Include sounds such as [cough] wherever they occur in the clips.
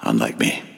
Unlike me.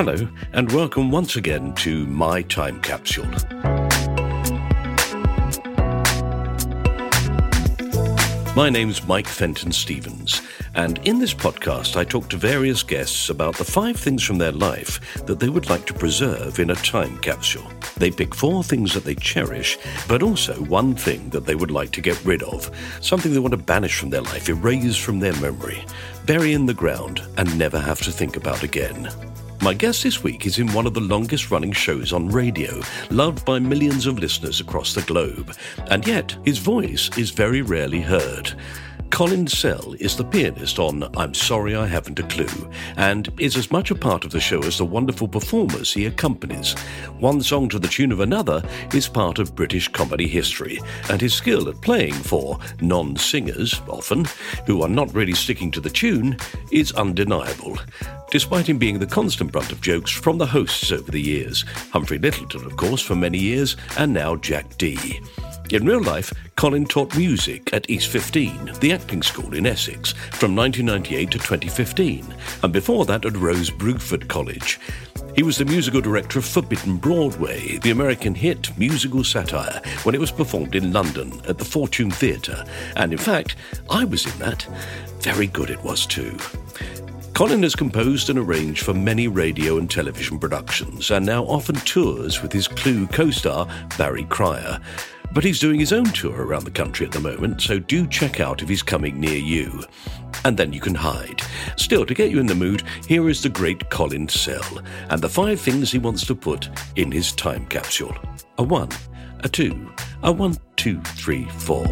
Hello, and welcome once again to My Time Capsule. My name's Mike Fenton Stevens, and in this podcast, I talk to various guests about the five things from their life that they would like to preserve in a time capsule. They pick four things that they cherish, but also one thing that they would like to get rid of, something they want to banish from their life, erase from their memory, bury in the ground, and never have to think about again. My guest this week is in one of the longest running shows on radio, loved by millions of listeners across the globe, and yet his voice is very rarely heard. Colin Sell is the pianist on I'm Sorry I Haven't a Clue and is as much a part of the show as the wonderful performers he accompanies. One song to the tune of another is part of British comedy history, and his skill at playing for non singers, often, who are not really sticking to the tune, is undeniable. Despite him being the constant brunt of jokes from the hosts over the years, Humphrey Lyttelton, of course, for many years, and now Jack Dee. In real life, Colin taught music at East 15, the acting school in Essex, from 1998 to 2015, and before that at Rose Bruford College. He was the musical director of Forbidden Broadway, the American hit musical satire, when it was performed in London at the Fortune Theatre. And in fact, I was in that. Very good it was too. Colin has composed and arranged for many radio and television productions and now often tours with his Clue co star Barry Cryer. But he's doing his own tour around the country at the moment, so do check out if he's coming near you. And then you can hide. Still, to get you in the mood, here is the great Colin Sell and the five things he wants to put in his time capsule a one, a two, a one, two, three, four.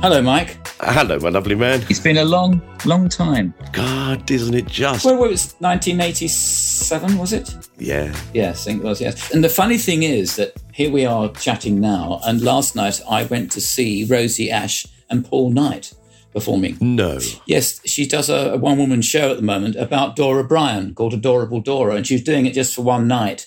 Hello, Mike. Hello, my lovely man. It's been a long, long time. God, isn't it just? Well, well, it was 1987, was it? Yeah. Yes, I think it was, yes. And the funny thing is that here we are chatting now, and last night I went to see Rosie Ashe and Paul Knight performing. No. Yes, she does a, a one woman show at the moment about Dora Bryan called Adorable Dora, and she's doing it just for one night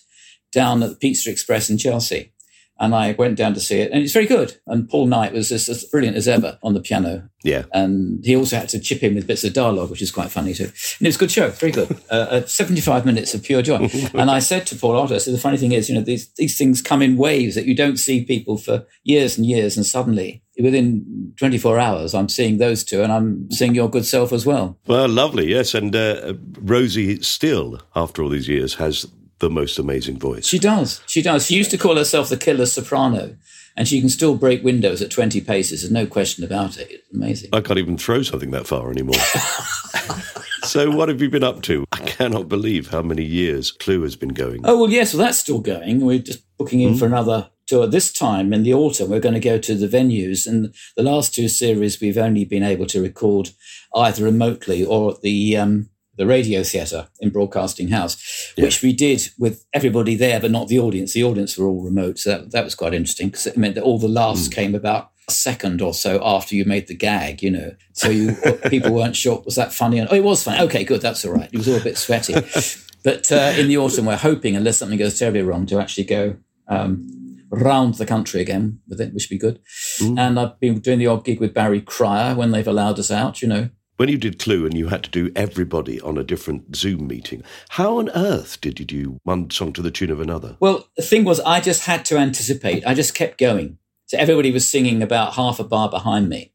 down at the Pizza Express in Chelsea. And I went down to see it, and it's very good. And Paul Knight was just as brilliant as ever on the piano. Yeah. And he also had to chip in with bits of dialogue, which is quite funny too. And it was a good show, very good. [laughs] Uh, 75 minutes of pure joy. [laughs] and I said to Paul Otto, I said, the funny thing is, you know, these, these things come in waves that you don't see people for years and years, and suddenly within 24 hours, I'm seeing those two and I'm seeing your good self as well. Well, lovely, yes. And uh, Rosie still, after all these years, has the most amazing voice. She does. She does. She used to call herself the killer soprano. and she can still break windows at 20 paces. There's no question about it. It's amazing. I can't even throw something that far anymore. [laughs] so, what have you been up to? I cannot believe how many years Clue has been going. Oh, well, yes, well, that's still going. We're just booking in mm. for another tour. This time in the autumn, we're going to go to the venues. And the last two series, we've only been able to record either remotely or at the um, the radio theatre in Broadcasting House, yeah. which we did with everybody there, but not the audience. The audience were all remote. So that, that was quite interesting because it meant that all the laughs mm. came about a second or so after you made the gag, you know. So you [laughs] people weren't sure, was that funny? Oh, it was funny. Okay, good. That's all right. It was all a bit sweaty. [laughs] but uh, in the autumn, we're hoping, unless something goes terribly wrong, to actually go um, round the country again with it, which would be good. Mm. And I've been doing the odd gig with Barry Cryer when they've allowed us out, you know. When you did Clue and you had to do everybody on a different Zoom meeting, how on earth did you do one song to the tune of another? Well, the thing was, I just had to anticipate. I just kept going. So everybody was singing about half a bar behind me.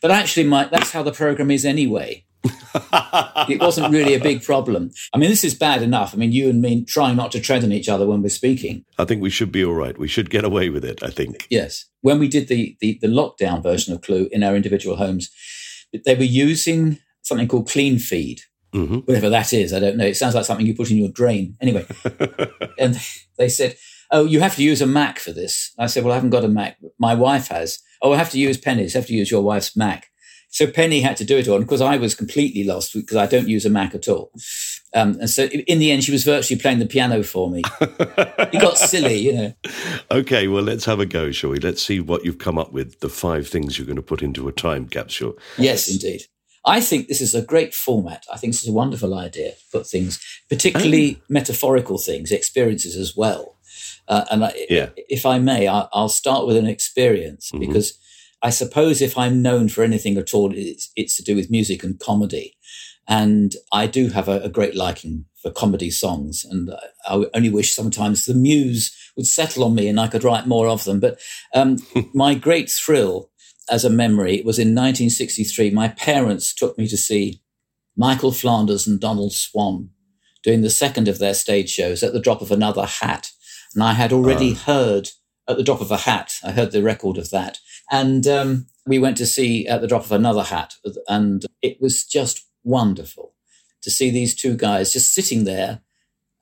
But actually, my, that's how the program is anyway. [laughs] it wasn't really a big problem. I mean, this is bad enough. I mean, you and me trying not to tread on each other when we're speaking. I think we should be all right. We should get away with it, I think. Yes. When we did the, the, the lockdown version of Clue in our individual homes, they were using something called clean feed, mm-hmm. whatever that is. I don't know. It sounds like something you put in your drain. Anyway, [laughs] and they said, "Oh, you have to use a Mac for this." I said, "Well, I haven't got a Mac. My wife has." Oh, I have to use Penny's. I have to use your wife's Mac. So Penny had to do it all, because I was completely lost because I don't use a Mac at all. Um, and so in the end, she was virtually playing the piano for me. [laughs] it got silly, you know. Okay, well, let's have a go, shall we? Let's see what you've come up with, the five things you're going to put into a time capsule. Yes, indeed. I think this is a great format. I think this is a wonderful idea to put things, particularly oh. metaphorical things, experiences as well. Uh, and I, yeah. if I may, I, will start with an experience mm-hmm. because I suppose if I'm known for anything at all, it's, it's, to do with music and comedy. And I do have a, a great liking for comedy songs. And I only wish sometimes the muse would settle on me and I could write more of them. But um, [laughs] my great thrill as a memory was in 1963. My parents took me to see Michael Flanders and Donald Swann doing the second of their stage shows at the drop of another hat. And I had already uh. heard at the drop of a hat, I heard the record of that. And um, we went to see at the drop of another hat. And it was just wonderful to see these two guys just sitting there,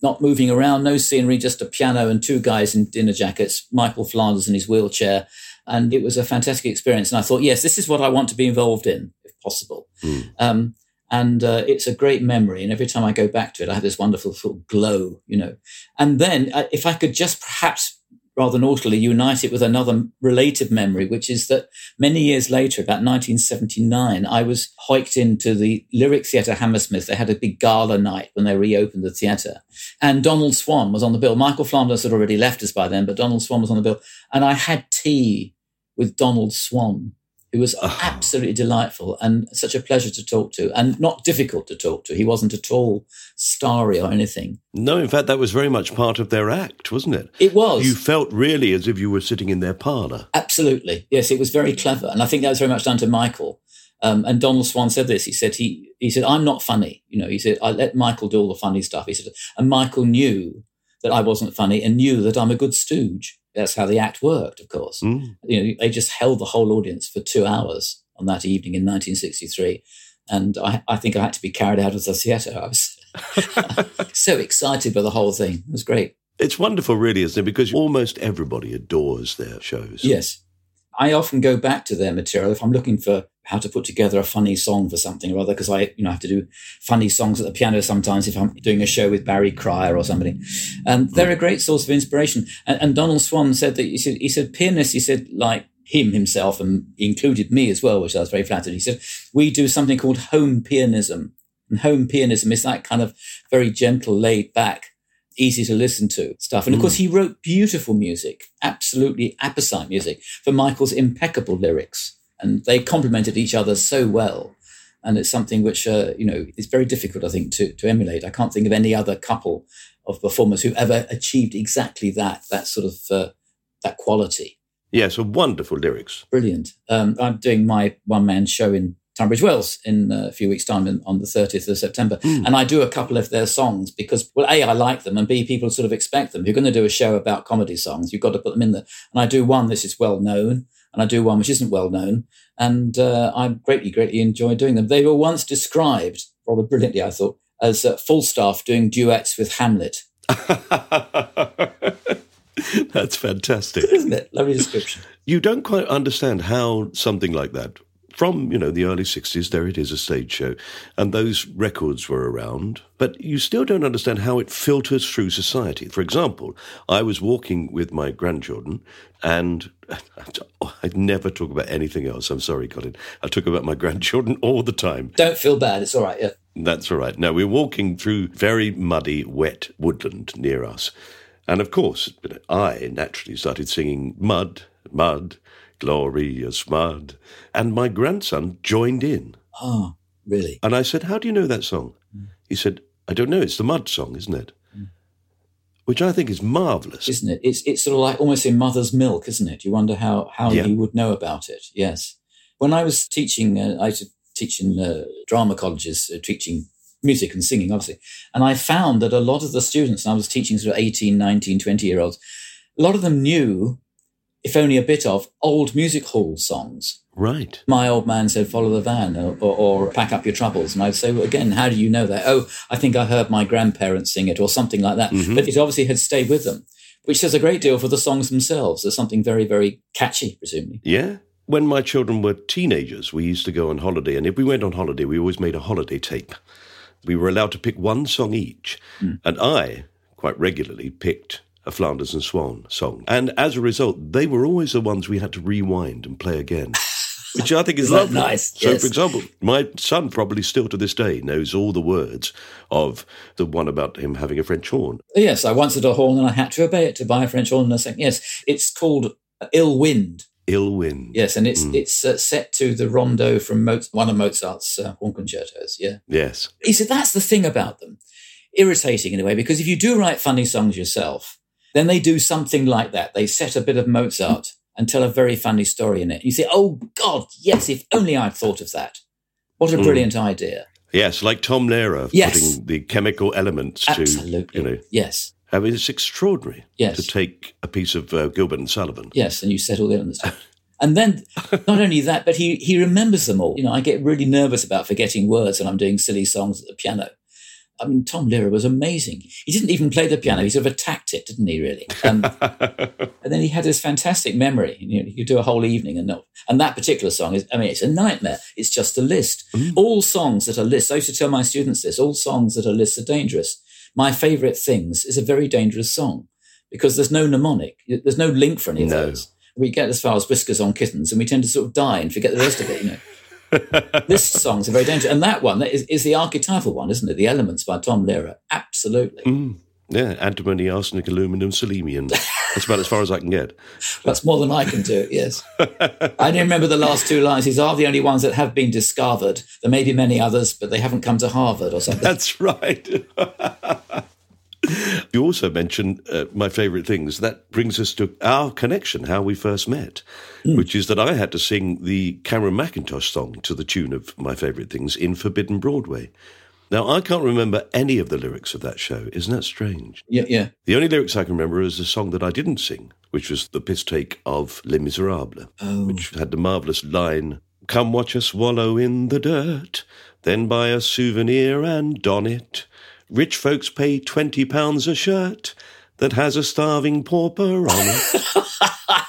not moving around, no scenery, just a piano and two guys in dinner jackets, Michael Flanders in his wheelchair. And it was a fantastic experience. And I thought, yes, this is what I want to be involved in, if possible. Mm. Um, and uh, it's a great memory. And every time I go back to it, I have this wonderful sort of glow, you know. And then, uh, if I could just perhaps rather naughtily unite it with another related memory, which is that many years later, about 1979, I was hiked into the Lyric Theatre Hammersmith. They had a big gala night when they reopened the theatre. And Donald Swann was on the bill. Michael Flanders had already left us by then, but Donald Swann was on the bill. And I had tea with Donald Swann who was oh. absolutely delightful and such a pleasure to talk to and not difficult to talk to. He wasn't at all starry or anything. No, in fact, that was very much part of their act, wasn't it? It was. You felt really as if you were sitting in their parlour. Absolutely. Yes, it was very clever. And I think that was very much down to Michael. Um, and Donald Swann said this. He said, he, he said, I'm not funny. You know, he said, I let Michael do all the funny stuff. He said, and Michael knew that I wasn't funny and knew that I'm a good stooge that's how the act worked, of course. Mm. You know, they just held the whole audience for two hours on that evening in 1963. And I, I think I had to be carried out of the theatre. I was [laughs] so excited by the whole thing. It was great. It's wonderful, really, isn't it? Because almost everybody adores their shows. Yes. I often go back to their material if I'm looking for how to put together a funny song for something or other because I, you know, have to do funny songs at the piano sometimes if I'm doing a show with Barry Cryer or somebody. And they're a great source of inspiration. And, and Donald Swann said that he said, he said, pianists, he said, like him himself and he included me as well, which I was very flattered. He said, we do something called home pianism. And home pianism is that kind of very gentle, laid back, easy to listen to stuff. And of mm. course, he wrote beautiful music, absolutely apposite music for Michael's impeccable lyrics and they complemented each other so well. And it's something which, uh, you know, is very difficult, I think, to, to emulate. I can't think of any other couple of performers who ever achieved exactly that, that sort of, uh, that quality. Yeah, so wonderful lyrics. Brilliant. Um, I'm doing my one man show in Tunbridge Wells in a few weeks' time in, on the 30th of September. Hmm. And I do a couple of their songs because, well, A, I like them, and B, people sort of expect them. If you're going to do a show about comedy songs, you've got to put them in there. And I do one, this is well known, and I do one which isn't well known. And uh, I greatly, greatly enjoy doing them. They were once described, rather brilliantly, I thought, as uh, Falstaff doing duets with Hamlet. [laughs] That's fantastic. Isn't it? Lovely description. You don't quite understand how something like that, from you know the early '60s, there it is, a stage show, and those records were around, but you still don't understand how it filters through society. For example, I was walking with my grandchildren, and [laughs] I never talk about anything else. I'm sorry, Colin. I talk about my grandchildren [laughs] all the time. Don't feel bad. It's all right. Yeah. That's all right. Now, we're walking through very muddy, wet woodland near us. And of course, I naturally started singing Mud, Mud, Glorious Mud. And my grandson joined in. Oh, really? And I said, How do you know that song? He said, I don't know. It's the Mud song, isn't it? Which I think is marvellous. Isn't it? It's it's sort of like almost in mother's milk, isn't it? You wonder how how Yeah. he would know about it. Yes. When I was teaching, uh, I used to teach in uh, drama colleges, uh, teaching music and singing, obviously. And I found that a lot of the students, and I was teaching sort of 18, 19, 20 year olds, a lot of them knew, if only a bit of, old music hall songs. Right. My old man said, follow the van or, or, or pack up your troubles. And I'd say, well, again, how do you know that? Oh, I think I heard my grandparents sing it or something like that. Mm-hmm. But it obviously had stayed with them, which says a great deal for the songs themselves. There's something very, very catchy, presumably. Yeah. When my children were teenagers, we used to go on holiday. And if we went on holiday, we always made a holiday tape. We were allowed to pick one song each. Hmm. And I, quite regularly, picked a Flanders and Swann song. And as a result, they were always the ones we had to rewind and play again. [laughs] Which I think is Isn't lovely. nice? So, Yes. for example, my son probably still to this day knows all the words of the one about him having a French horn. Yes, I once had a horn and I had to obey it to buy a French horn. And I sang, yes, it's called Ill Wind. Ill wind. Yes, and it's it's uh, set to the rondo from Mo- one of Mozart's uh, horn concertos. Yeah. Yes. He said that's the thing about them, irritating in a way, because if you do write funny songs yourself, then they do something like that. They set a bit of Mozart and tell a very funny story in it. You say, "Oh God, yes! If only I'd thought of that. What a brilliant idea!" Yes, like Tom Lehrer Yes. putting the chemical elements Absolutely. to, you know, Yes, I mean, it's extraordinary Yes. to take a piece of uh, Gilbert and Sullivan. yes, and you settle all the stuff. [laughs] And then, not only that, but he he remembers them all. You know, I get really nervous about forgetting words when I'm doing silly songs at the piano. I mean, Tom Lehrer was amazing. He didn't even play the piano; he sort of attacked it, didn't he? Really. Um, [laughs] and then he had this fantastic memory. You know, he could do a whole evening and not. And that particular song is, I mean, it's a nightmare. It's just a list. All songs that are lists. I used to tell my students this. All songs that are lists are dangerous. My favourite things is a very dangerous song because there's no mnemonic. There's no link for any of No. those. We get as far as whiskers on kittens, and we tend to sort of die and forget the rest of it. You know. [laughs] this song's a very dangerous, and that one that is, is the archetypal one, isn't it? The Elements by Tom Lehrer, absolutely. Mm. Yeah, antimony, arsenic, aluminum, selenium. That's about as far as I can get. That's more than I can do. Yes, I didn't remember the last two lines. These are the only ones that have been discovered. There may be many others, but they haven't come to Harvard or something. That's right. [laughs] [laughs] you also mentioned uh, my favourite things. That brings us to our connection, how we first met, which is that I had to sing the Cameron Mackintosh song to the tune of my favourite things in Forbidden Broadway. Now, I can't remember any of the lyrics of that show. Isn't that strange? yeah, yeah. The only lyrics I can remember is a song that I didn't sing, which was the piss take of Les Miserables, which had the marvellous line Come watch us wallow in the dirt, then buy a souvenir and don it. Rich folks pay twenty pounds a shirt that has a starving pauper on it. [laughs]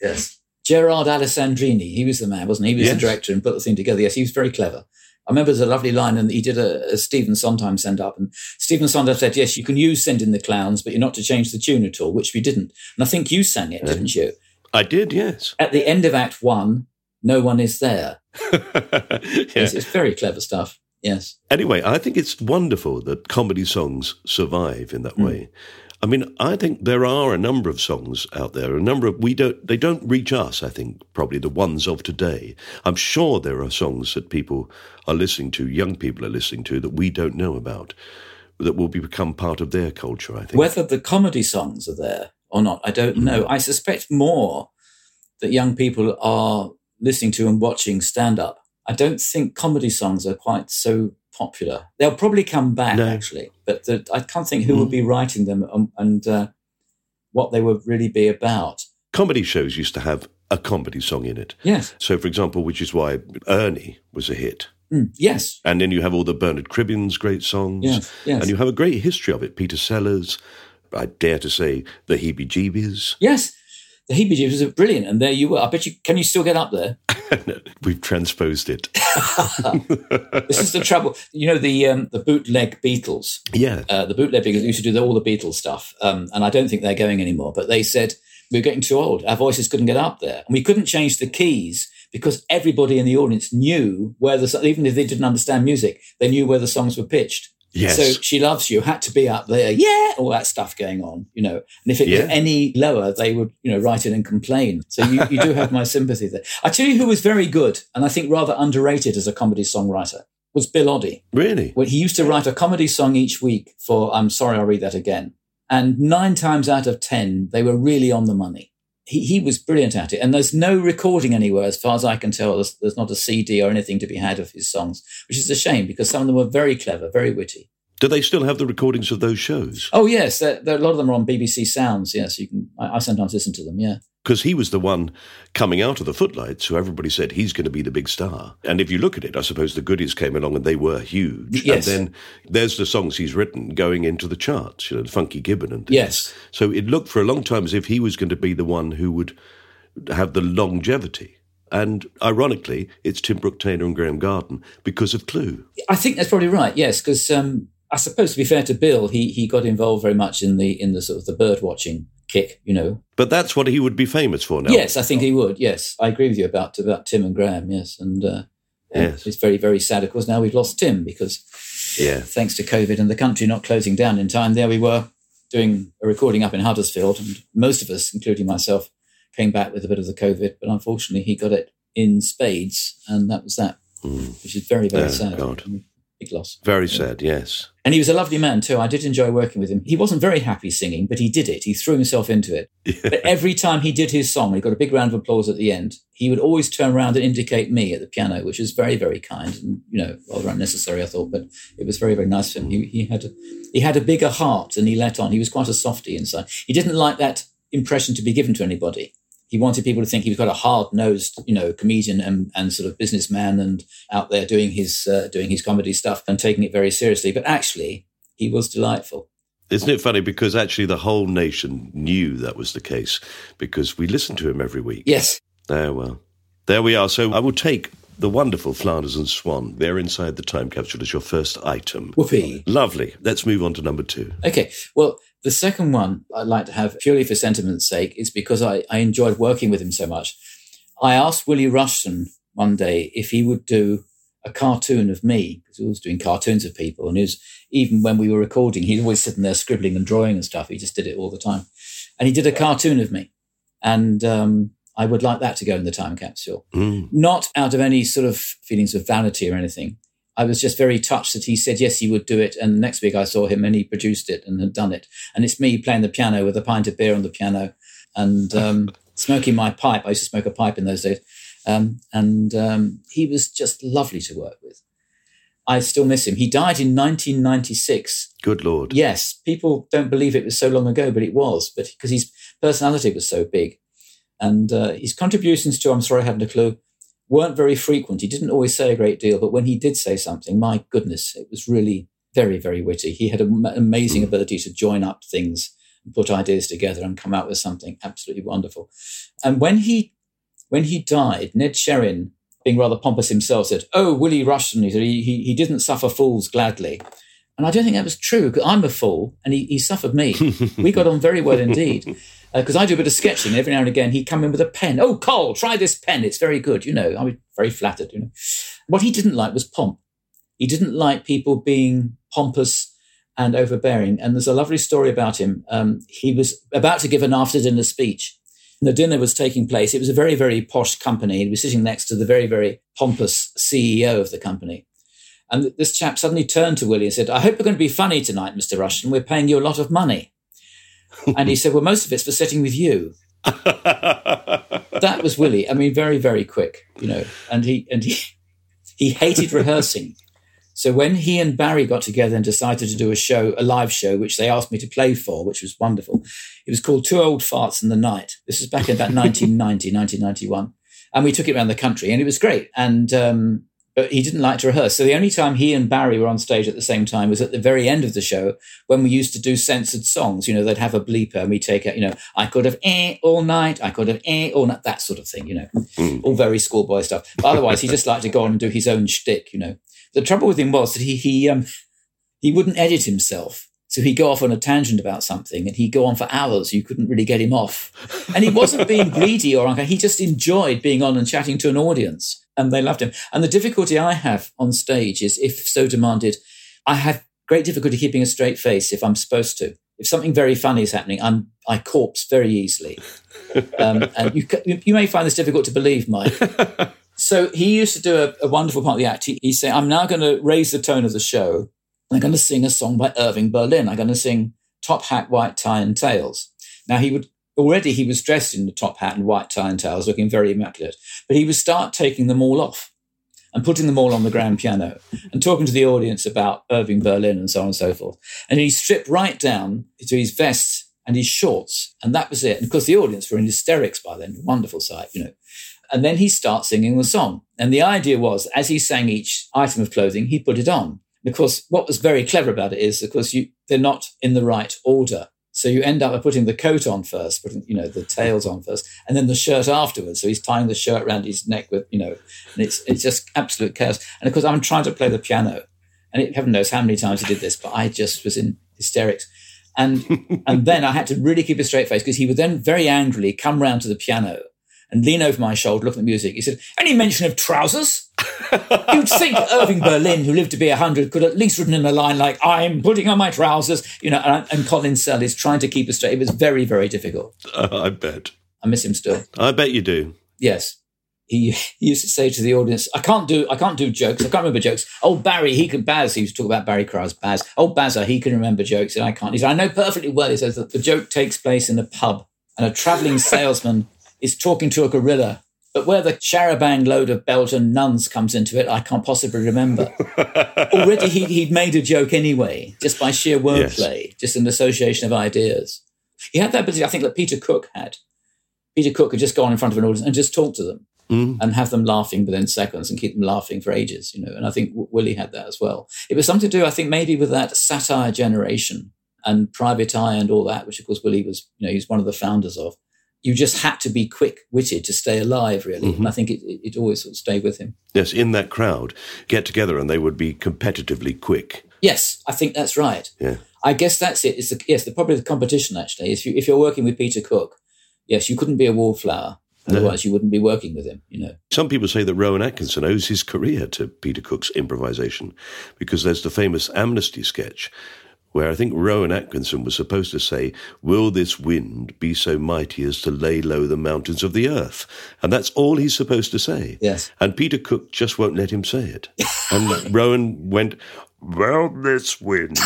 Yes. Gerard Alessandrini, he was the man, wasn't he? He was Yes. the director and put the thing together. Yes, he was very clever. I remember there's a lovely line, and he did a, a Stephen Sondheim send up, and Stephen Sondheim said, "Yes, you can use "Send in the Clowns," but you're not to change the tune at all," which we didn't. And I think you sang it, didn't you? I did, yes. At the end of Act One, no one is there. [laughs] Yeah. Yes, it's very clever stuff. Yes. Anyway, I think it's wonderful that comedy songs survive in that hmm. way. I mean, I think there are a number of songs out there, a number of we don't they don't reach us, I think, probably the ones of today. I'm sure there are songs that people are listening to, young people are listening to that we don't know about that will be, become part of their culture, I think. Whether the comedy songs are there or not, I don't hmm. know. I suspect more that young people are listening to and watching stand up. I don't think comedy songs are quite so popular. They'll probably come back No. actually, but the, I can't think who would be writing them um, and uh, what they would really be about. Comedy shows used to have a comedy song in it. Yes, So, for example, which is why Ernie was a hit. Mm, yes, And then you have all the Bernard Cribbins great songs. Yes, yes. And you have a great history of it. Peter Sellers, I dare to say, the Heebie Jeebies. yes. The Heebie Jeebies are brilliant, and there you were. I bet you. Can you still get up there? [laughs] We've transposed it. [laughs] This is the trouble. You know the um, the bootleg Beatles. yeah. uh, the bootleg Beatles used to do the, all the Beatles stuff, um, and I don't think they're going anymore. But they said we're getting too old; our voices couldn't get up there, and we couldn't change the keys because everybody in the audience knew where the even if they didn't understand music, they knew where the songs were pitched. Yes. So "She Loves You" had to be up there, yeah, all that stuff going on, you know. And if it Yeah. was any lower, they would, you know, write in and complain. So you, you do have my [laughs] sympathy there. I tell you who was very good, and I think rather underrated as a comedy songwriter was Bill Oddie. really? Well, he used to write a comedy song each week for I'm sorry, I'll read that again. And nine times out of ten, they were really on the money. He, he was brilliant at it. And there's no recording anywhere, as far as I can tell. There's, there's not a CD or anything to be had of his songs, which is a shame because some of them were very clever, very witty. Do they still have the recordings of those shows? Oh, yes. There, there, a lot of them are on BBC Sounds. Yes, you can. I, I sometimes listen to them. Yeah. Because he was the one coming out of the footlights, so everybody said he's going to be the big star. And if you look at it, I suppose the goodies came along and they were huge. Yes. And then there's the songs he's written going into the charts, you know, Funky Gibbon and things. Yes. So it looked for a long time as if he was going to be the one who would have the longevity. And ironically, it's Tim Brooke Taylor and Graeme Garden because of Clue. I think that's probably right. Yes, because um, I suppose to be fair to Bill, he he got involved very much in the in the sort of the bird watching kick. You know, But that's what he would be famous for now. Yes, I think he would. Yes, I agree with you about about Tim and Graham. Yes, and uh, Yes. it's very very sad. Of course, now we've lost Tim because Yeah. thanks to COVID and the country not closing down in time, there we were doing a recording up in Huddersfield, and most of us, including myself, came back with a bit of the COVID. But unfortunately, he got it in spades, and that was that, which is very very Oh, sad. God. Big loss. Very sad, yes. And he was a lovely man too. I did enjoy working with him. He wasn't very happy singing, but he did it. He threw himself into it. [laughs] But every time he did his song, he got a big round of applause at the end. He would always turn around and indicate me at the piano, which was very, very kind and you know rather unnecessary, I thought. But it was very, very nice of him. He, he had a, he had a bigger heart than he let on. He was quite a softy inside. He didn't like that impression to be given to anybody. He wanted people to think he was quite a hard-nosed, you know, comedian and, and sort of businessman, and out there doing his uh, doing his comedy stuff and taking it very seriously. But actually, he was delightful. Isn't it funny? Because actually, the whole nation knew that was the case because we listened to him every week. Yes, Oh, well. There we are. So I will take the wonderful Flanders and Swan. They're inside the time capsule as your first item. whoopee. Lovely. Let's move on to number two. Okay. Well, the second one I'd like to have purely for sentiment's sake is because I, I enjoyed working with him so much. I asked Willie Rushton one day if he would do a cartoon of me because he was doing cartoons of people. And he was, even when we were recording, he'd always sitting there scribbling and drawing and stuff. He just did it all the time. And he did a cartoon of me. And um, I would like that to go in the time capsule Mm. not out of any sort of feelings of vanity or anything. I was just very touched that he said yes, he would do it. And next week I saw him and he produced it and had done it. And it's me playing the piano with a pint of beer on the piano and um, [laughs] smoking my pipe. I used to smoke a pipe in those days. Um, and um, he was just lovely to work with. I still miss him. He died in 1996 Good Lord. Yes, people don't believe it was so long ago, but it was. But because his personality was so big, and uh, his contributions to "I'm Sorry I Haven't a Clue" weren't very frequent. He didn't always say a great deal, but when he did say something, my goodness, it was really very, very witty. He had an amazing hmm. ability to join up things and put ideas together and come out with something absolutely wonderful. And when he when he died, Ned Sherrin, being rather pompous himself, said, "Oh, Willie Rushton, he said he, he, he didn't suffer fools gladly." And I don't think that was true because I'm a fool and he, he suffered me. [laughs] we got on very well indeed. Because I do a bit of sketching. Every now and again, he'd come in with a pen. Oh, Cole, try this pen. It's very good. You know, I was very flattered. You know, what he didn't like was pomp. He didn't like people being pompous and overbearing. And there's a lovely story about him. Um, he was about to give an after dinner speech. The dinner was taking place. It was a very, very posh company. He was sitting next to the very, very pompous CEO of the company. And this chap suddenly turned to Willie and said, I hope you're going to be funny tonight, Mr. Rushton. We're paying you a lot of money. [laughs] and he said, Well, most of it's for sitting with you. that was Willie. I mean, very, very quick, you know. And he and he [laughs] He hated rehearsing. So when he and Barry got together and decided to do a show, a live show, which they asked me to play for, which was wonderful, it was called Two Old Farts in the Night. This was back in about [laughs] 1990, 1991. And we took it around the country and it was great. And, um, but he didn't like to rehearse. So the only time he and Barry were on stage at the same time was at the very end of the show when we used to do censored songs. You know, they'd have a bleeper and we'd take out, you know, I could have eh all night, I could have eh all night, that sort of thing, you know, mm. all very schoolboy stuff. But otherwise, he just liked to go on and do his own shtick, you know. The trouble with him was that he he um, he wouldn't edit himself. So he'd go off on a tangent about something and he'd go on for hours. You couldn't really get him off. And he wasn't being [laughs] greedy or anything. He just enjoyed being on and chatting to an audience and they loved him. And the difficulty I have on stage is if so demanded, I have great difficulty keeping a straight face if I'm supposed to. If something very funny is happening, I'm, I corpse very easily. [laughs] Um, and you, you may find this difficult to believe, Mike. [laughs] So he used to do a, a wonderful part of the act. He, he said, I'm now going to raise the tone of the show. I'm going to sing a song by Irving Berlin. I'm going to sing Top Hat, White Tie and Tails. Now he would already he was dressed in the top hat and white tie and tails, looking very immaculate. But he would start taking them all off and putting them all on the grand piano and talking to the audience about Irving Berlin and so on and so forth. And he stripped right down to his vest and his shorts, and that was it. And of course, the audience were in hysterics by then. Wonderful sight, you know. And then he starts singing the song. And the idea was, as he sang each item of clothing, he put it on. And of course, what was very clever about it is, of course, you, they're not in the right order. So you end up by putting the coat on first, putting, you know, the tails on first, and then the shirt afterwards. So he's tying the shirt around his neck with, you know, and it's, it's just absolute chaos. And of course, I'm trying to play the piano. And it, heaven knows how many times he did this, but I just was in hysterics. And, [laughs] and then I had to really keep a straight face because he would then very angrily come round to the piano and lean over my shoulder, look at the music. He said, Any mention of trousers? [laughs] You'd think Irving Berlin, who lived to be 100, could at least written in a line like, I'm putting on my trousers, you know, and, and Colin Sell is trying to keep us straight. It was very, very difficult. Uh, I bet. I miss him still. I bet you do. Yes. He, he, used to say to the audience, I can't do, I can't do jokes. I can't remember jokes. Oh, Barry, he can, Baz, he used to talk about Barry Cryer's, Baz. Oh, Bazza, he can remember jokes and I can't. He said, I know perfectly well. He says that the joke takes place in a pub and a traveling [laughs] salesman is talking to a gorilla. But where the charabanc load of Belgian nuns comes into it, I can't possibly remember. [laughs] Already he, he'd made a joke anyway, just by sheer wordplay, yes. just an association of ideas. He had that ability, I think, that Peter Cook had. Peter Cook could just go on in front of an audience and just talk to them mm. and have them laughing within seconds and keep them laughing for ages, you know. And I think Willie had that as well. It was something to do, I think, maybe with that satire generation and Private Eye and all that, which of course Willie was, you know, he's one of the founders of you just had to be quick witted to stay alive, really. Mm-hmm. And I think it, it, always sort of stayed with him. Yes, in that crowd, get together and they would be competitively quick. Yes, I think that's right. Yeah. I guess that's it. It's the, yes, the, probably the competition, actually. If, you, if you're working with Peter Cook, yes, you couldn't be a wallflower. Otherwise, no. you wouldn't be working with him, you know. Some people say that Rowan Atkinson owes his career to Peter Cook's improvisation because there's the famous Amnesty sketch where I think Rowan Atkinson was supposed to say, Will this wind be so mighty as to lay low the mountains of the earth? And that's all he's supposed to say. Yes. And Peter Cook just won't let him say it. and [laughs] Rowan went, Well, this wind,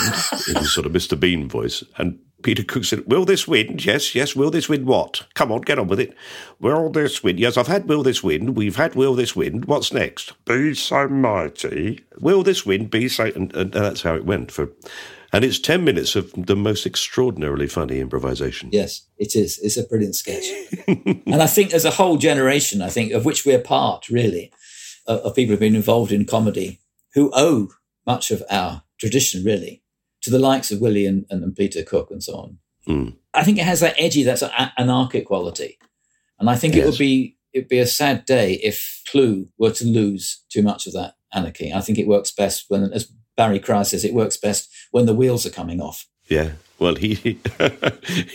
in his sort of Mr. Bean voice. And Peter Cook said, Will this wind? Yes, yes, will this wind what? Come on, get on with it. Will this wind? Yes, I've had Will this wind. We've had Will this wind. What's next? Be so mighty. Will this wind be so. And, and, and that's how it went for and it's 10 minutes of the most extraordinarily funny improvisation. Yes, it is. It's a brilliant sketch. [laughs] and I think there's a whole generation, I think, of which we're part, really, of, of people who've been involved in comedy who owe much of our tradition, really, to the likes of Willie and, and, and Peter Cook and so on. Mm. I think it has that edgy, that's an anarchic quality. And I think yes. it would be it'd be a sad day if Clue were to lose too much of that anarchy. I think it works best when, as Barry Cryer's says it works best when the wheels are coming off. Yeah. Well, he [laughs]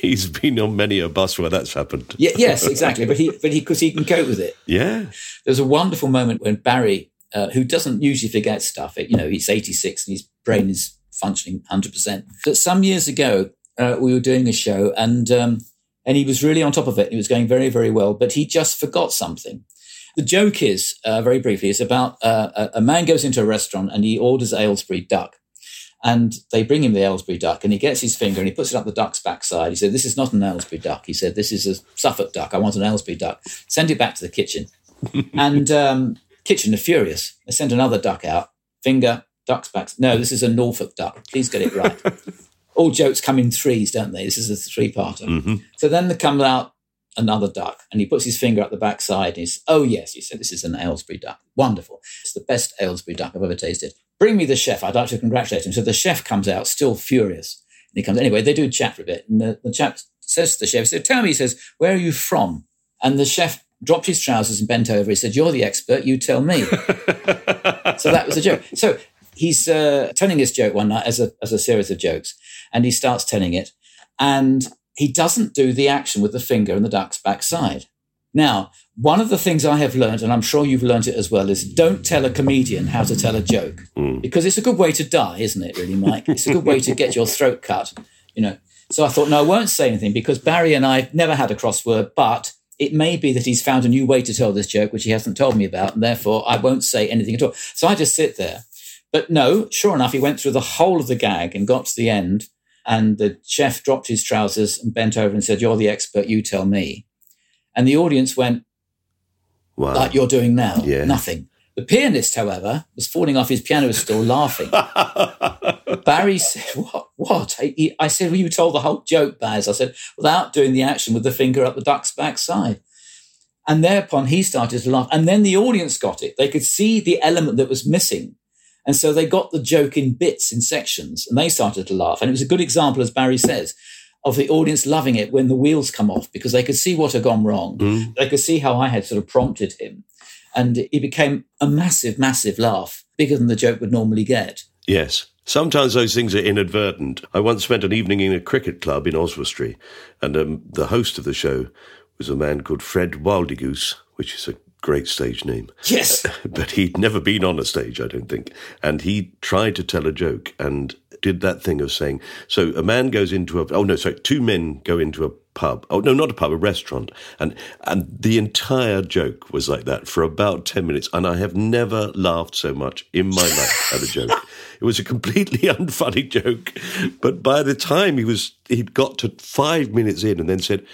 he's been on many a bus where that's happened. yeah, yes, exactly. But he but he because he can cope with it. Yeah. There's a wonderful moment when Barry, uh, who doesn't usually forget stuff, you know, he's 86 and his brain is functioning 100. percent But some years ago, uh, we were doing a show and um, and he was really on top of it. He was going very very well, but he just forgot something. The joke is, uh, very briefly, it's about uh, a man goes into a restaurant and he orders Aylesbury duck. And they bring him the Aylesbury duck, and he gets his finger and he puts it up the duck's backside. He said, "This is not an Aylesbury duck." He said, "This is a Suffolk duck. I want an Aylesbury duck. Send it back to the kitchen." [laughs] and um, Kitchen are furious. They send another duck out. Finger, duck's back. No, this is a Norfolk duck. Please get it right. [laughs] All jokes come in threes, don't they? This is a three-parter. Mm-hmm. So then there comes out another duck and he puts his finger up the backside and he's, oh yes, he said, this is an Aylesbury duck. Wonderful. It's the best Aylesbury duck I've ever tasted. Bring me the chef. I'd like to congratulate him. So the chef comes out still furious. And he comes, anyway, they do chat for a bit. And the, the chap says to the chef, he said, tell me, he says, where are you from? And the chef dropped his trousers and bent over. He said, you're the expert. You tell me. [laughs] so that was a joke. So he's uh, telling his joke one night as a, as a series of jokes. And he starts telling it. And he doesn't do the action with the finger and the duck's backside. Now, one of the things I have learned, and I'm sure you've learned it as well, is don't tell a comedian how to tell a joke mm. because it's a good way to die, isn't it? Really, Mike? It's a good way to get your throat cut, you know. So I thought, no, I won't say anything because Barry and I never had a crossword, but it may be that he's found a new way to tell this joke, which he hasn't told me about, and therefore I won't say anything at all. So I just sit there. But no, sure enough, he went through the whole of the gag and got to the end, and the chef dropped his trousers and bent over and said, You're the expert, you tell me. And the audience went, Wow. like you're doing now. Yeah. Nothing. The pianist, however, was falling off his piano stool laughing. [laughs] Barry said, What? What? I, he- I said, Well, you told the whole joke, Baz. I said, without doing the action with the finger up the duck's backside. And thereupon he started to laugh. And then the audience got it. They could see the element that was missing. And so they got the joke in bits, in sections, and they started to laugh. And it was a good example, as Barry says, of the audience loving it when the wheels come off because they could see what had gone wrong. They could see how I had sort of prompted him. And it became a massive, massive laugh, bigger than the joke would normally get. Yes. Sometimes those things are inadvertent. I once spent an evening in a cricket club in Oswestry, and um, the host of the show was a man called Fred Wildegoose, which is a great stage name. Yes. [laughs] But he'd never been on a stage, I don't think. And he tried to tell a joke and did that thing of saying, so a man goes into a, oh no, sorry, two men go into a pub. Oh no, not a pub, a restaurant. And, and the entire joke was like that for about 10 minutes. And I have never laughed so much in my life at a joke. [laughs] It was a completely [laughs] unfunny joke. But by the time he was, he'd got to five minutes in and then said,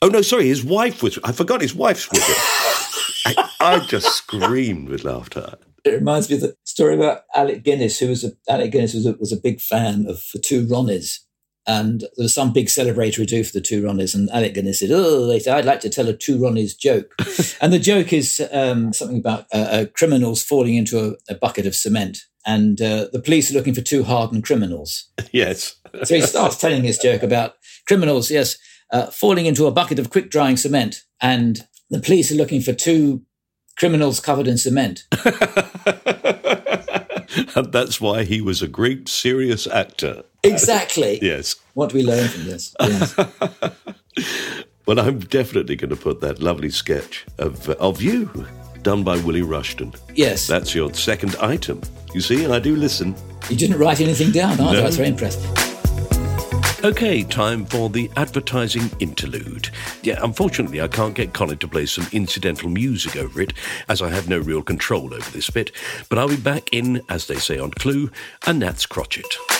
oh no, sorry, his wife was, I forgot his wife's with him. [laughs] I, I just screamed with laughter. It reminds me of the story about Alec Guinness, who was a, Alec Guinness was a, was a big fan of the two Ronnies. And there was some big celebratory do for the two Ronnies. And Alec Guinness said, Oh, they said, I'd like to tell a two Ronnies joke. [laughs] and the joke is um, something about uh, uh, criminals falling into a, a bucket of cement. And uh, the police are looking for two hardened criminals. [laughs] Yes. So he starts telling his joke about criminals, yes, uh, falling into a bucket of quick drying cement. And the police are looking for two criminals covered in cement. [laughs] and that's why he was a great serious actor. Exactly. [laughs] Yes. What do we learn from this? Yes. [laughs] Well, I'm definitely going to put that lovely sketch of, of you done by Willie Rushton. yes. That's your second item. You see, I do listen. you didn't write anything down either. No. I was very impressed. Okay, time for the advertising interlude. Yeah, unfortunately, I can't get Colin to play some incidental music over it, as I have no real control over this bit, but I'll be back in, as they say on Clue, a gnat's crotchet.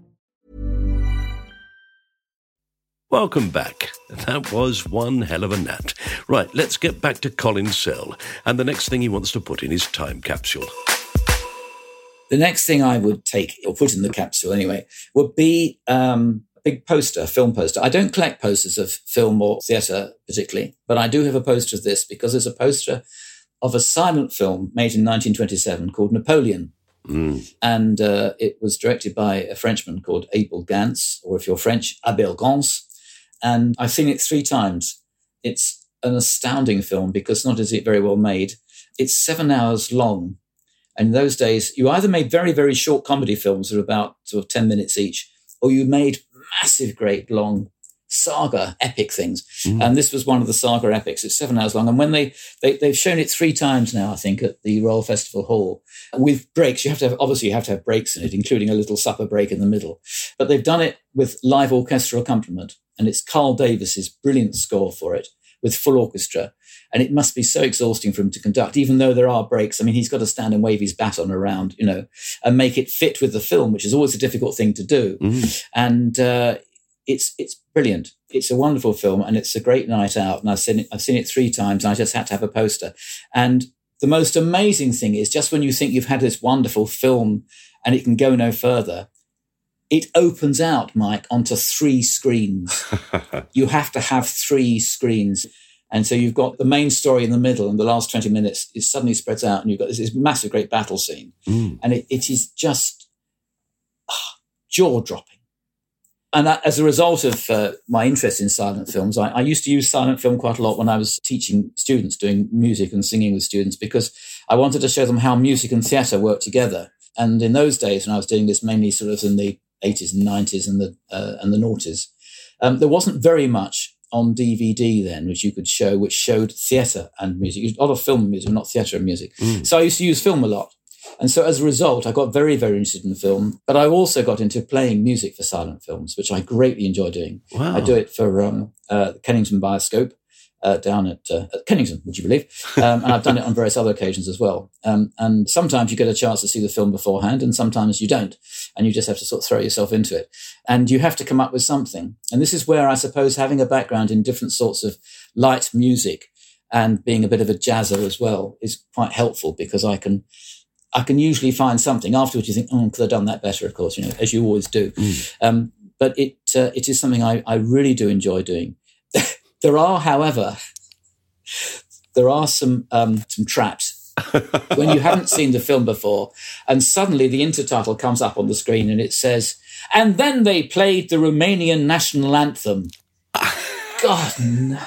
Welcome back. That was one hell of a gnat. Right, let's get back to Colin Sell. And the next thing he wants to put in his time capsule. The next thing I would take, or put in the capsule anyway, would be um, a big poster, a film poster. I don't collect posters of film or theatre particularly, but I do have a poster of this because there's a poster of a silent film made in 1927 called Napoleon. Mm. And uh, it was directed by a Frenchman called Abel Gance, or if you're French, Abel Gance. And I've seen it three times. It's an astounding film because not is it very well made. It's seven hours long. And in those days, you either made very, very short comedy films that are about sort of 10 minutes each, or you made massive, great, long saga epic things. Mm. And this was one of the saga epics. It's seven hours long. And when they, they, they've shown it three times now, I think, at the Royal Festival Hall with breaks. You have to have, obviously, you have to have breaks in it, including a little supper break in the middle. But they've done it with live orchestral accompaniment. And it's Carl Davis's brilliant score for it with full orchestra. And it must be so exhausting for him to conduct, even though there are breaks. I mean, he's got to stand and wave his baton around, you know, and make it fit with the film, which is always a difficult thing to do. Mm. And uh, it's it's brilliant. It's a wonderful film, and it's a great night out. And I've seen it. I've seen it three times. And I just had to have a poster. And the most amazing thing is just when you think you've had this wonderful film and it can go no further, it opens out, Mike, onto three screens. [laughs] you have to have three screens. And so you've got the main story in the middle, and the last 20 minutes is suddenly spreads out, and you've got this, this massive, great battle scene. Mm. And it, it is just ah, jaw dropping. And that, as a result of uh, my interest in silent films, I, I used to use silent film quite a lot when I was teaching students, doing music and singing with students, because I wanted to show them how music and theatre work together. And in those days, when I was doing this, mainly sort of in the 80s and 90s and the uh, and the noughties, um, there wasn't very much on DVD then, which you could show, which showed theatre and music. A lot of film and music, not theatre and music. Mm. So I used to use film a lot. And so as a result, I got very, very interested in film, but I also got into playing music for silent films, which I greatly enjoy doing. Wow. I do it for um, uh, Kennington Bioscope uh, down at, uh, at Kennington, would you believe? Um, and I've done it on various other occasions as well. Um, and sometimes you get a chance to see the film beforehand, and sometimes you don't. And you just have to sort of throw yourself into it. And you have to come up with something. And this is where I suppose having a background in different sorts of light music and being a bit of a jazzer as well is quite helpful because I can I can usually find something afterwards. You think, oh, could have done that better, of course, you know, as you always do. Um, but it uh, it is something I, I really do enjoy doing. [laughs] there are, however, there are some um, some traps [laughs] when you haven't seen the film before, and suddenly the intertitle comes up on the screen and it says, "And then they played the Romanian national anthem." God, no.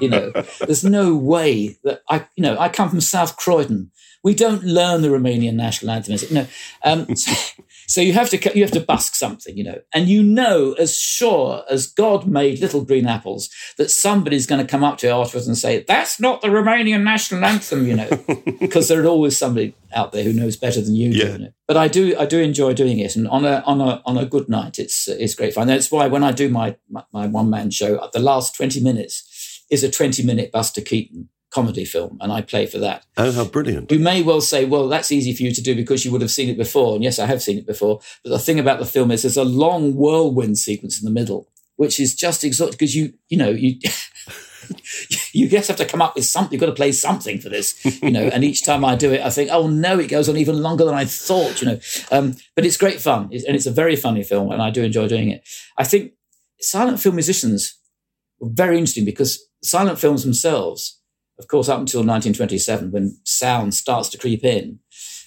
you know, there's no way that I, you know, I come from South Croydon. We don't learn the Romanian national anthem. No, um, so, [laughs] so you have to you have to busk something, you know, and you know as sure as God made little green apples that somebody's going to come up to you afterwards and say that's not the Romanian national anthem, you know, [laughs] because there's always somebody out there who knows better than you Yeah. You know? But I do I do enjoy doing it, and on a on a on a good night, it's it's great fun. That's why when I do my my, my one man show, the last twenty minutes is a twenty minute Buster Keaton comedy film, and I play for that. Oh, how brilliant. You may well say, well, that's easy for you to do because you would have seen it before. And yes, I have seen it before. But the thing about the film is there's a long whirlwind sequence in the middle, which is just exhausting because you, you know, you, [laughs] you just have to come up with something. You've got to play something for this, you know. and each time I do it, I think, oh no, it goes on even longer than I thought, you know. Um, but it's great fun. It's, and it's a very funny film and I do enjoy doing it. I think silent film musicians were very interesting because silent films themselves of course, up until 1927, when sound starts to creep in,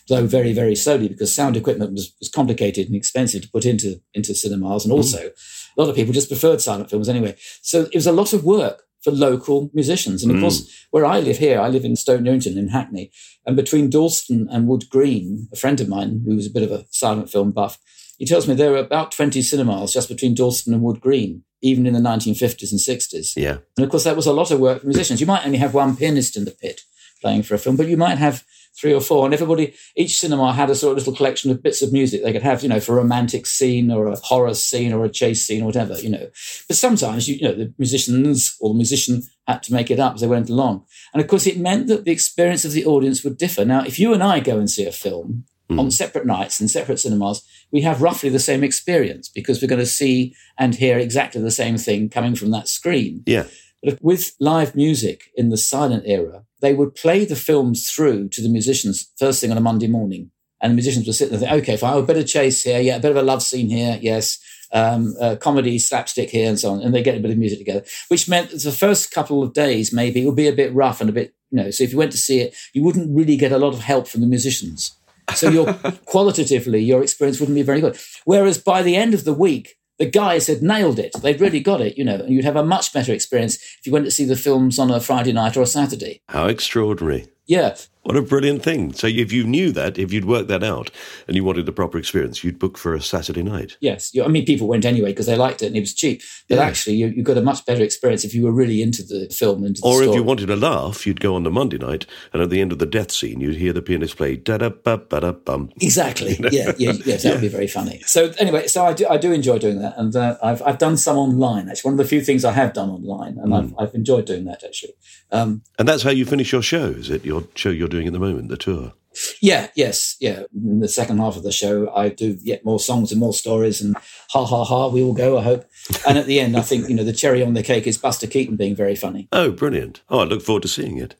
though very, very slowly, because sound equipment was, was complicated and expensive to put into, into cinemas. And also, a lot of people just preferred silent films anyway. So it was a lot of work for local musicians. And of Mm. course, where I live here, I live in Stoke Newington in Hackney. And between Dalston and Wood Green, a friend of mine who was a bit of a silent film buff, he tells me there are about 20 cinemas just between Dalston and Wood Green, even in the 1950s and 60s. Yeah. And of course, that was a lot of work for musicians. You might only have one pianist in the pit playing for a film, but you might have three or four, and everybody, each cinema had a sort of little collection of bits of music they could have, you know, for a romantic scene or a horror scene or a chase scene or whatever, you know. But sometimes, you, you know, the musicians or the musician had to make it up as they went along. And of course, it meant that the experience of the audience would differ. Now, if you and I go and see a film mm. on separate nights in separate cinemas, we have roughly the same experience because we're going to see and hear exactly the same thing coming from that screen. Yeah. But with live music in the silent era, they would play the films through to the musicians first thing on a Monday morning. And the musicians would sit there and think, okay, fine, a bit of chase here, yeah, a bit of a love scene here, yes, um, uh, comedy, slapstick here, and so on. And they get a bit of music together, which meant that the first couple of days maybe it would be a bit rough and a bit, you know, so if you went to see it, you wouldn't really get a lot of help from the musicians. So your [laughs] qualitatively, your experience wouldn't be very good. Whereas by the end of the week, the guys had nailed it. They'd really got it, you know, and you'd have a much better experience if you went to see the films on a Friday night or a Saturday. How extraordinary. Yeah. What a brilliant thing. So if you knew that, if you'd worked that out and you wanted the proper experience, you'd book for a Saturday night. Yes. I mean, people went anyway because they liked it and it was cheap. But yeah. actually, you, you, got a much better experience if you were really into the film. Into the or story. if you wanted a laugh, you'd go on the Monday night and at the end of the death scene, you'd hear the pianist play da da ba ba da bum. Exactly. [laughs] You know? Yeah. Yeah. Yes, that would be very funny. So anyway, so I do, I do enjoy doing that. And uh, I've, I've done some online. Actually, one of the few things I have done online. And mm. I've, I've enjoyed doing that, actually. Um, and that's how you finish your show, is it? Your show you're doing at the moment, the tour? Yeah, yes, yeah. In the second half of the show, I do yet more songs and more stories, and ha ha ha, we will go. I hope. And at the end, I think you know the cherry on the cake is Buster Keaton being very funny. Oh, brilliant! Oh, I look forward to seeing it.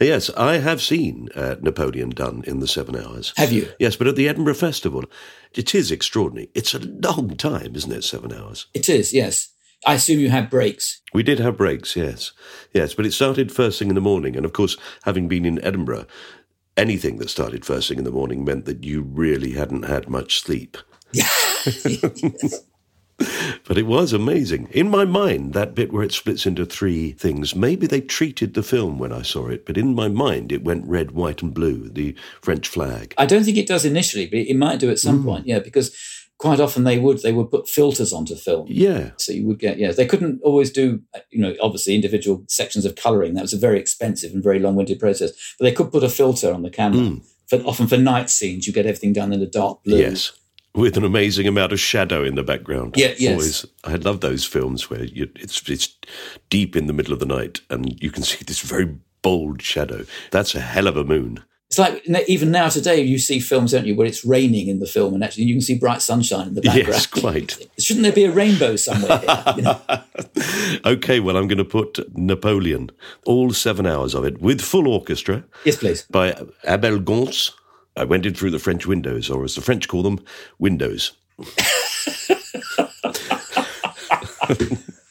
Yes, I have seen uh, Napoleon done in the seven hours. Have you? Yes, but at the Edinburgh Festival, it is extraordinary. It's a long time, isn't it? Seven hours. It is. Yes. I assume you had breaks. We did have breaks, yes. Yes, but it started first thing in the morning. And of course, having been in Edinburgh, anything that started first thing in the morning meant that you really hadn't had much sleep. [laughs] [laughs] but it was amazing. In my mind, that bit where it splits into three things, maybe they treated the film when I saw it, but in my mind, it went red, white, and blue, the French flag. I don't think it does initially, but it might do at some mm. point, yeah, because quite often they would they would put filters onto film. Yeah. So you would get yeah. They couldn't always do you know obviously individual sections of colouring. That was a very expensive and very long winded process. But they could put a filter on the camera. Mm. For, often for night scenes, you get everything done in a dark blue. Yes. With an amazing amount of shadow in the background. Yeah, yes. Always, I love those films where you, it's it's deep in the middle of the night and you can see this very bold shadow. That's a hell of a moon. It's like even now today, you see films, don't you, where it's raining in the film, and actually you can see bright sunshine in the background. Yes, [laughs] quite. [laughs] Shouldn't there be a rainbow somewhere? Here, you know? [laughs] okay, well, I'm going to put Napoleon, all seven hours of it, with full orchestra. Yes, please. By Abel Gance. I went in through the French windows, or as the French call them, windows.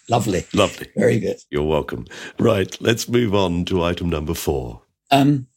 Lovely. Lovely. Very good. You're welcome. Right, let's move on to item number four. Um,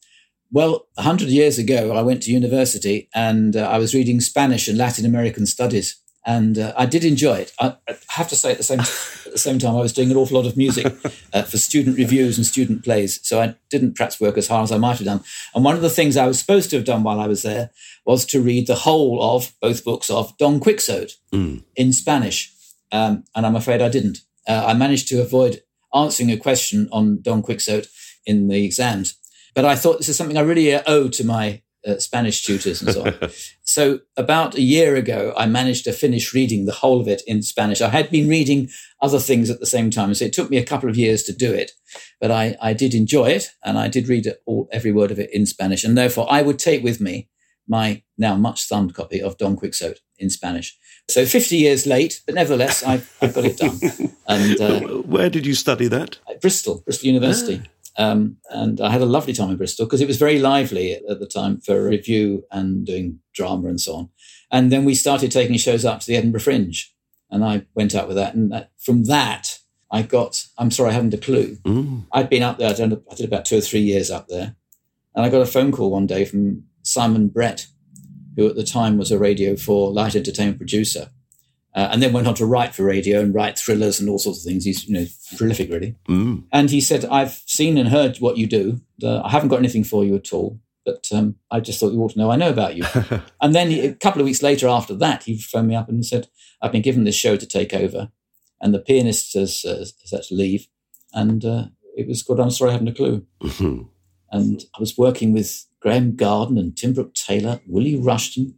well, 100 years ago, I went to university and uh, I was reading Spanish and Latin American studies. And uh, I did enjoy it. I, I, have to say, at the same [laughs] at the same time, I was doing an awful lot of music uh, for student reviews and student plays, so I didn't perhaps work as hard as I might have done. And one of the things I was supposed to have done while I was there was to read the whole of both books of Don Quixote mm. in Spanish, um, and I'm afraid I didn't. Uh, I managed to avoid answering a question on Don Quixote in the exams, but I thought this is something I really owe to my uh, Spanish tutors and so on. [laughs] so about a year ago, I managed to finish reading the whole of it in Spanish. I had been reading other things at the same time, so it took me a couple of years to do it. But I, I did enjoy it, and I did read all, every word of it in Spanish. And therefore, I would take with me my now much thumbed copy of Don Quixote in Spanish. So 50 years late, but nevertheless, I've, I've got it done. [laughs] And uh, where did you study that? At Bristol, Bristol University. Ah. Um, and I had a lovely time in Bristol because it was very lively at, the time for review and doing drama and so on. And then we started taking shows up to the Edinburgh Fringe, and I went out with that. And that, from that, I got, I'm sorry, I haven't a clue. Mm. I'd been up there, I did, I did about two or three years up there. And I got a phone call one day from Simon Brett, who at the time was a Radio 4 light entertainment producer uh, and then went on to write for radio and write thrillers and all sorts of things. He's you know prolific, really. Mm. And he said, "I've seen and heard what you do. Uh, I haven't got anything for you at all, but um, I just thought you ought to know I know about you." [laughs] and then a couple of weeks later, after that, he phoned me up and he said, "I've been given this show to take over, and the pianist has, uh, has had to leave, and uh, it was called I'm sorry, I haven't a clue." Mm-hmm. And I was working with Graeme Garden and Tim Brooke Taylor, Willie Rushton,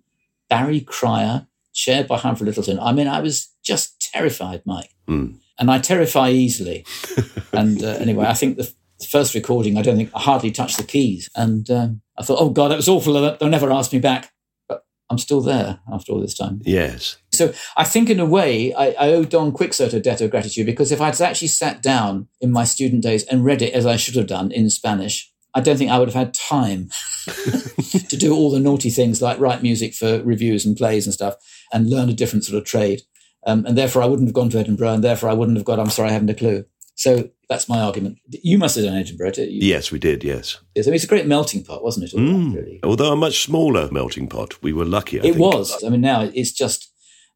Barry Cryer, chaired by Humphrey Lyttelton. I mean, I was just terrified, Mike. Mm. And I terrify easily. [laughs] and uh, anyway, I think the, the, first recording, I don't think I hardly touched the keys. And um, I thought, oh God, that was awful. They'll never ask me back. But I'm still there after all this time. Yes. So I think, in a way, I, I owe Don Quixote a debt of gratitude because if I'd actually sat down in my student days and read it as I should have done in Spanish, I don't think I would have had time [laughs] to do all the naughty things like write music for reviews and plays and stuff and learn a different sort of trade. Um, and therefore, I wouldn't have gone to Edinburgh, and therefore, I wouldn't have got. I'm sorry, I haven't a clue. So that's my argument. You must have done Edinburgh, did you? Yes, we did. Yes. Yes, I mean, it's a great melting pot, wasn't it? Mm. That, really? Although a much smaller melting pot, we were lucky. I it think. was. I mean, now it's just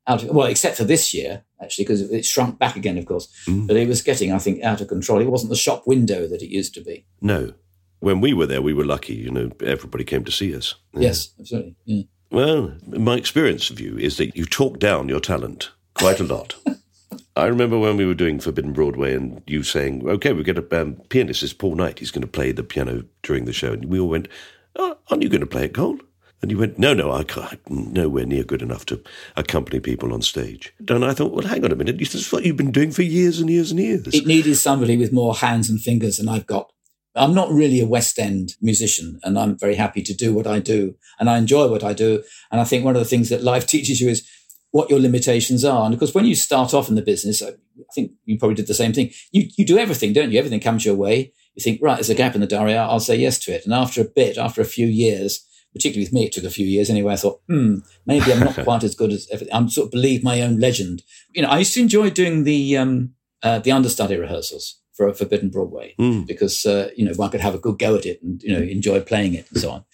out. Of, well, except for this year, actually, because it shrunk back again, of course. Mm. But it was getting, I think, out of control. It wasn't the shop window that it used to be. No. When we were there, we were lucky. You know, everybody came to see us. Yes, absolutely. Yeah. Well, my experience of you is that you talk down your talent quite a lot. [laughs] I remember when we were doing Forbidden Broadway and you saying, okay, we've got a um, pianist, it's Paul Knight, he's going to play the piano during the show. And we all went, oh, aren't you going to play it, Cole? And you went, no, no, I can't, I'm nowhere near good enough to accompany people on stage. And I thought, well, hang on a minute, this is what you've been doing for years and years and years. It needed somebody with more hands and fingers than I've got. I'm not really a West End musician, and I'm very happy to do what I do, and I enjoy what I do. And I think one of the things that life [laughs] teaches you is what your limitations are. And of course, when you start off in the business, I think you probably did the same thing. You you do everything, don't you? Everything comes your way. You think, right, there's a gap in the diary. I'll say yes to it. And after a bit, after a few years, particularly with me, it took a few years anyway. I thought, hmm, maybe I'm not [laughs] quite as good as everything. I'm sort of believe my own legend. You know, I used to enjoy doing the um, uh, the understudy rehearsals for Forbidden Broadway Mm. because uh, you know one could have a good go at it and you know enjoy playing it and so on.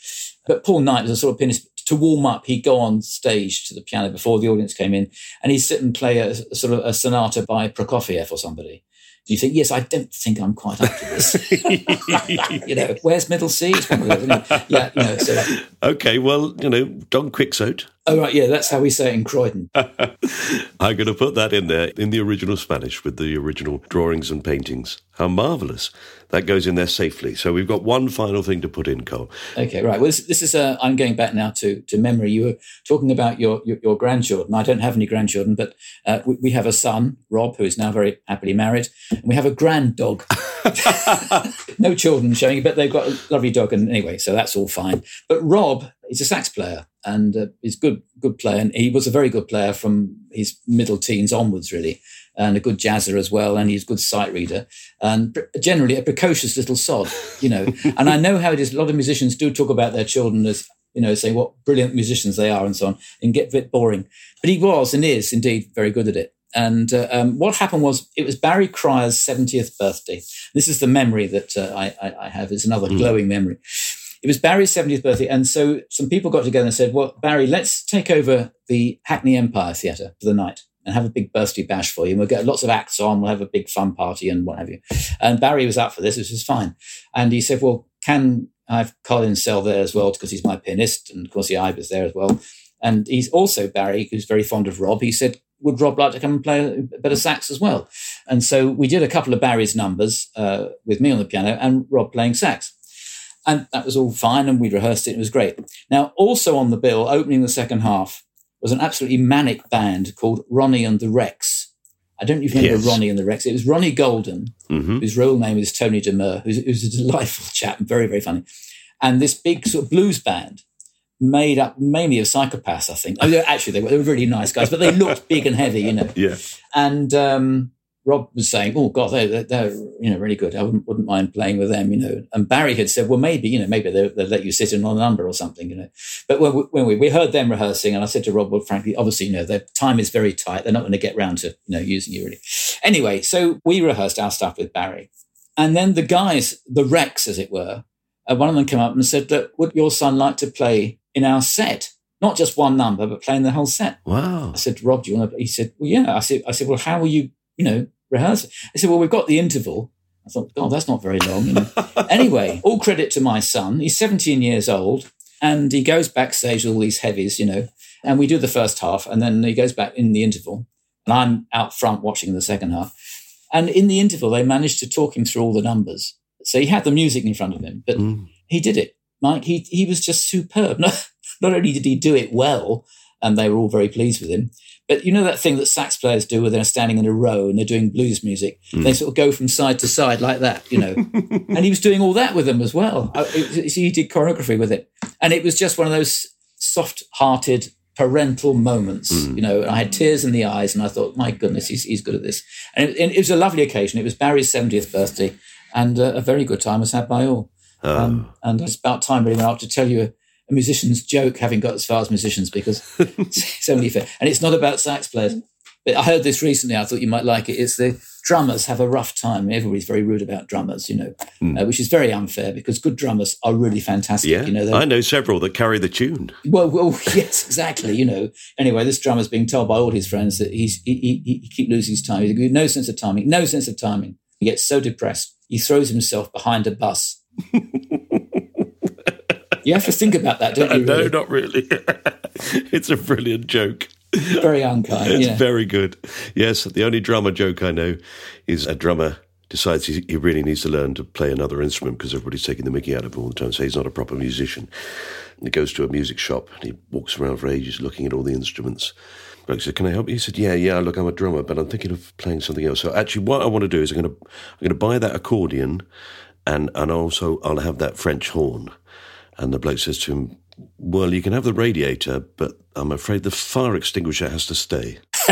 But Paul Knight was a sort of pianist. To warm up, he'd go on stage to the piano before the audience came in, and he'd sit and play a, a sort of a sonata by Prokofiev or somebody. Do you think? Yes, I don't think I'm quite up to this. [laughs] you know, where's middle C? It's one of those, isn't it? Yeah, you know. So, okay, well, you know, Don Quixote. Oh right, yeah, that's how we say it in Croydon. [laughs] I'm going to put that in there in the original Spanish with the original drawings and paintings. How marvellous. That goes in there safely. So we've got one final thing to put in, Cole. Okay, right. Well, this, this is. Uh, I'm going back now to to memory. You were talking about your your, your grandchildren. I don't have any grandchildren, but uh, we, we have a son, Rob, who is now very happily married, and we have a grand dog. [laughs] [laughs] no children showing, but they've got a lovely dog. And anyway, so that's all fine. But Rob is a sax player and uh, he's good good player, and he was a very good player from his middle teens onwards, really, and a good jazzer as well, and he's a good sight reader, and pr- generally a precocious little sod, you know. [laughs] and I know how it is. A lot of musicians do talk about their children as you know, say what brilliant musicians they are and so on, and get a bit boring. But he was and is indeed very good at it. And uh, um, what happened was it was Barry Cryer's 70th birthday. This is the memory that uh, I, I, I have. It's another glowing memory. It was Barry's 70th birthday. And so some people got together and said, well, Barry, let's take over the Hackney Empire Theatre for the night and have a big birthday bash for you. And we'll get lots of acts on. We'll have a big fun party and what have you. And Barry was up for this, which was fine. And he said, well, can I have Colin Sell there as well? Because he's my pianist. And of course, the Ibe was there as well. And he's also Barry, who's very fond of Rob. He said, would Rob like to come and play a bit of sax as well? And so we did a couple of Barry's numbers uh, with me on the piano and Rob playing sax. And that was all fine. And we rehearsed it. It was great. Now, also on the bill, opening the second half, was an absolutely manic band called Ronnie and the Rex. I don't even remember Yes. Ronnie and the Rex. It was Ronnie Golden, Mhm. whose real name is Tony De Meur, who's, who's a delightful [laughs] chap and very, very funny. And this big sort of blues band made up mainly of psychopaths, I think. Oh, they- actually, they were, they were really nice guys, but they looked [laughs] big and heavy, you know. Yeah. And um, Rob was saying, "Oh God, they're, they're, they're you know really good. I wouldn't, wouldn't mind playing with them, you know." And Barry had said, "Well, maybe you know maybe they'll, they'll let you sit in on a number or something, you know." But when we, when we we heard them rehearsing, and I said to Rob, "Well, frankly, obviously, you know, their time is very tight. They're not going to get round to you know using you really." Anyway, so we rehearsed our stuff with Barry, and then the guys, the Rex, as it were, uh, one of them came up and said, "Look, would your son like to play in our set?" Not just one number, but playing the whole set. Wow. I said, Rob, do you want to? He said, Well, yeah. I said, I said, Well, how will you, you know, rehearse? He said, Well, we've got the interval. I thought, God, that's not very long. You [laughs] know? anyway, all credit to my son. He's 17 years old and he goes backstage with all these heavies, you know, and we do the first half and then he goes back in the interval and I'm out front watching the second half. And in the interval, they managed to talk him through all the numbers. So he had the music in front of him, but mm. he did it. Mike, he, he was just superb. [laughs] Not, not only did he do it well, and they were all very pleased with him, but you know that thing that sax players do where they're standing in a row and they're doing blues music? Mm. They sort of go from side to side like that, you know. [laughs] and he was doing all that with them as well. Uh, he did choreography with it. And it was just one of those soft hearted parental moments, mm. you know. I had tears in the eyes and I thought, my goodness, he's, he's good at this. And it, and it was a lovely occasion. It was Barry's 70th birthday and uh, a very good time was had by all. Oh. Um, and it's about time really up to tell you a, a, musician's joke, having got as far as musicians, because [laughs] it's only fair. And it's not about sax players. But I heard this recently. I thought you might like it. It's the drummers have a rough time. Everybody's very rude about drummers, you know, mm. uh, which is very unfair because good drummers are really fantastic. Yeah, you know, I know several that carry the tune. Well, well, [laughs] yes, exactly. You know, anyway, this drummer's being told by all his friends that he's he, he, he keep losing his time. He's no sense of timing, no sense of timing. He gets so depressed, he throws himself behind a bus you have to think about that, don't [laughs] you? No, really? not really. [laughs] it's a brilliant joke. Very unkind. It's yeah. very good. Yes, the only drummer joke I know is a drummer decides he, he, really needs to learn to play another instrument because everybody's taking the mickey out of him all the time. So he's not a proper musician. And he goes to a music shop and he walks around for ages looking at all the instruments. Bloke said, "Can I help you?" He said, "Yeah, yeah. Look, I'm a drummer, but I'm thinking of playing something else. So actually, what I want to do is I'm going to I'm going to buy that accordion and and also I'll have that French horn. And the bloke says to him, "Well, you can have the radiator, but I'm afraid the fire extinguisher has to stay." [laughs]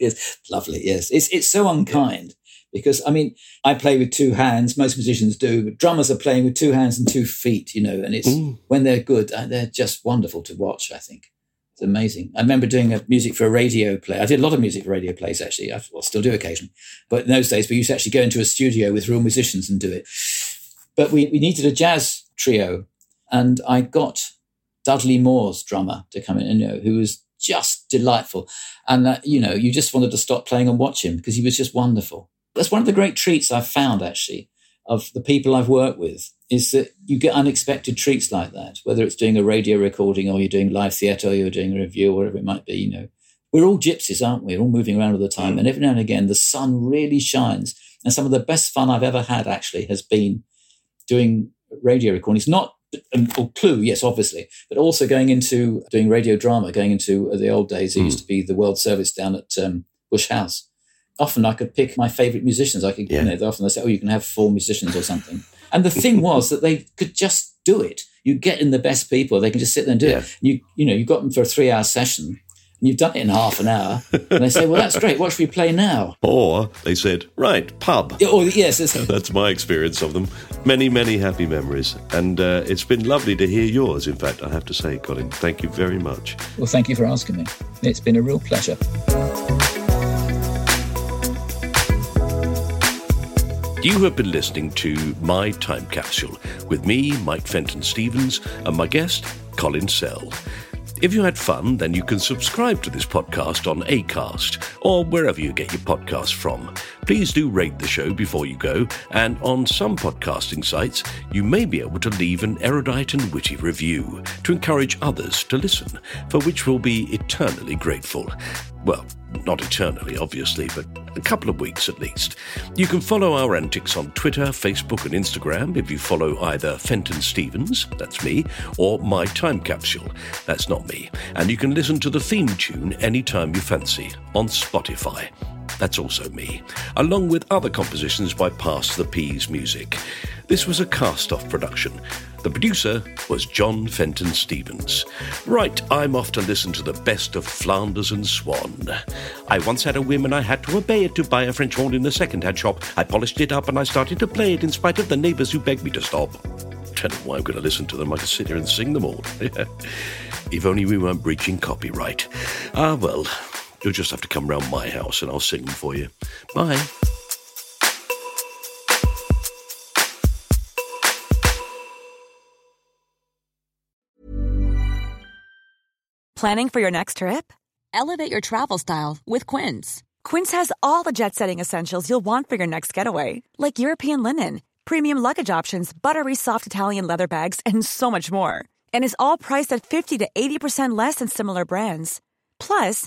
yes, lovely. Yes, it's it's so unkind because I mean I play with two hands. Most musicians do, but drummers are playing with two hands and two feet. You know, and it's mm. when they're good, uh, they're just wonderful to watch. I think amazing. I remember doing a music for a radio play. I did a lot of music for radio plays, actually. I will still do occasionally. But in those days, we used to actually go into a studio with real musicians and do it. But we, we needed a jazz trio. And I got Dudley Moore's drummer to come in, you know, who was just delightful. And, uh, you know, you just wanted to stop playing and watch him because he was just wonderful. That's one of the great treats I've found, actually, of the people I've worked with is that you get unexpected treats like that, whether it's doing a radio recording or you're doing live theatre or you're doing a review or whatever it might be, you know. We're all gypsies, aren't we? We're all moving around all the time. And every now and again, the sun really shines. And some of the best fun I've ever had actually has been doing radio recordings, not um, or Clue, yes, obviously, but also going into doing radio drama, going into uh, the old days. It mm. used to be the World Service down at um, Bush House. Often I could pick my favorite musicians. I could, yeah. you know, often they say, oh, you can have four musicians or something. And the thing [laughs] was that they could just do it. You get in the best people; they can just sit there and do yeah. it. You you know you've got them for a three hour session, and you've done it in half an hour. And they say, "Well, that's great. What should we play now?" [laughs] Or they said, "Right, pub." Or yes, [laughs] that's my experience of them. Many many happy memories, and uh, it's been lovely to hear yours. In fact, I have to say, Colin, thank you very much. Well, thank you for asking me. It's been a real pleasure. You have been listening to My Time Capsule with me, Mike Fenton Stevens, and my guest, Colin Sell. If you had fun, then you can subscribe to this podcast on ACAST or wherever you get your podcasts from. Please do rate the show before you go, and on some podcasting sites, you may be able to leave an erudite and witty review to encourage others to listen, for which we'll be eternally grateful. Well, not eternally, obviously, but a couple of weeks at least. You can follow our antics on Twitter, Facebook, and Instagram if you follow either Fenton Stevens, that's me, or My Time Capsule, that's not me. And you can listen to the theme tune anytime you fancy on Spotify. That's also me, along with other compositions by Pass the Peas Music. This was a cast off production. The producer was John Fenton Stevens. Right, I'm off to listen to the best of Flanders and Swann. I once had a whim and I had to obey it to buy a French horn in a second hand shop. I polished it up and I started to play it in spite of the neighbours who begged me to stop. Tell them why I'm going to listen to them. I could sit here and sing them all. [laughs] if only we weren't breaching copyright. Ah, well, you'll just have to come round my house and I'll sing them for you. Bye. Planning for your next trip? Elevate your travel style with Quince. Quince has all the jet setting essentials you'll want for your next getaway, like European linen, premium luggage options, buttery soft Italian leather bags, and so much more. And is all priced at 50 to 80% less than similar brands. Plus,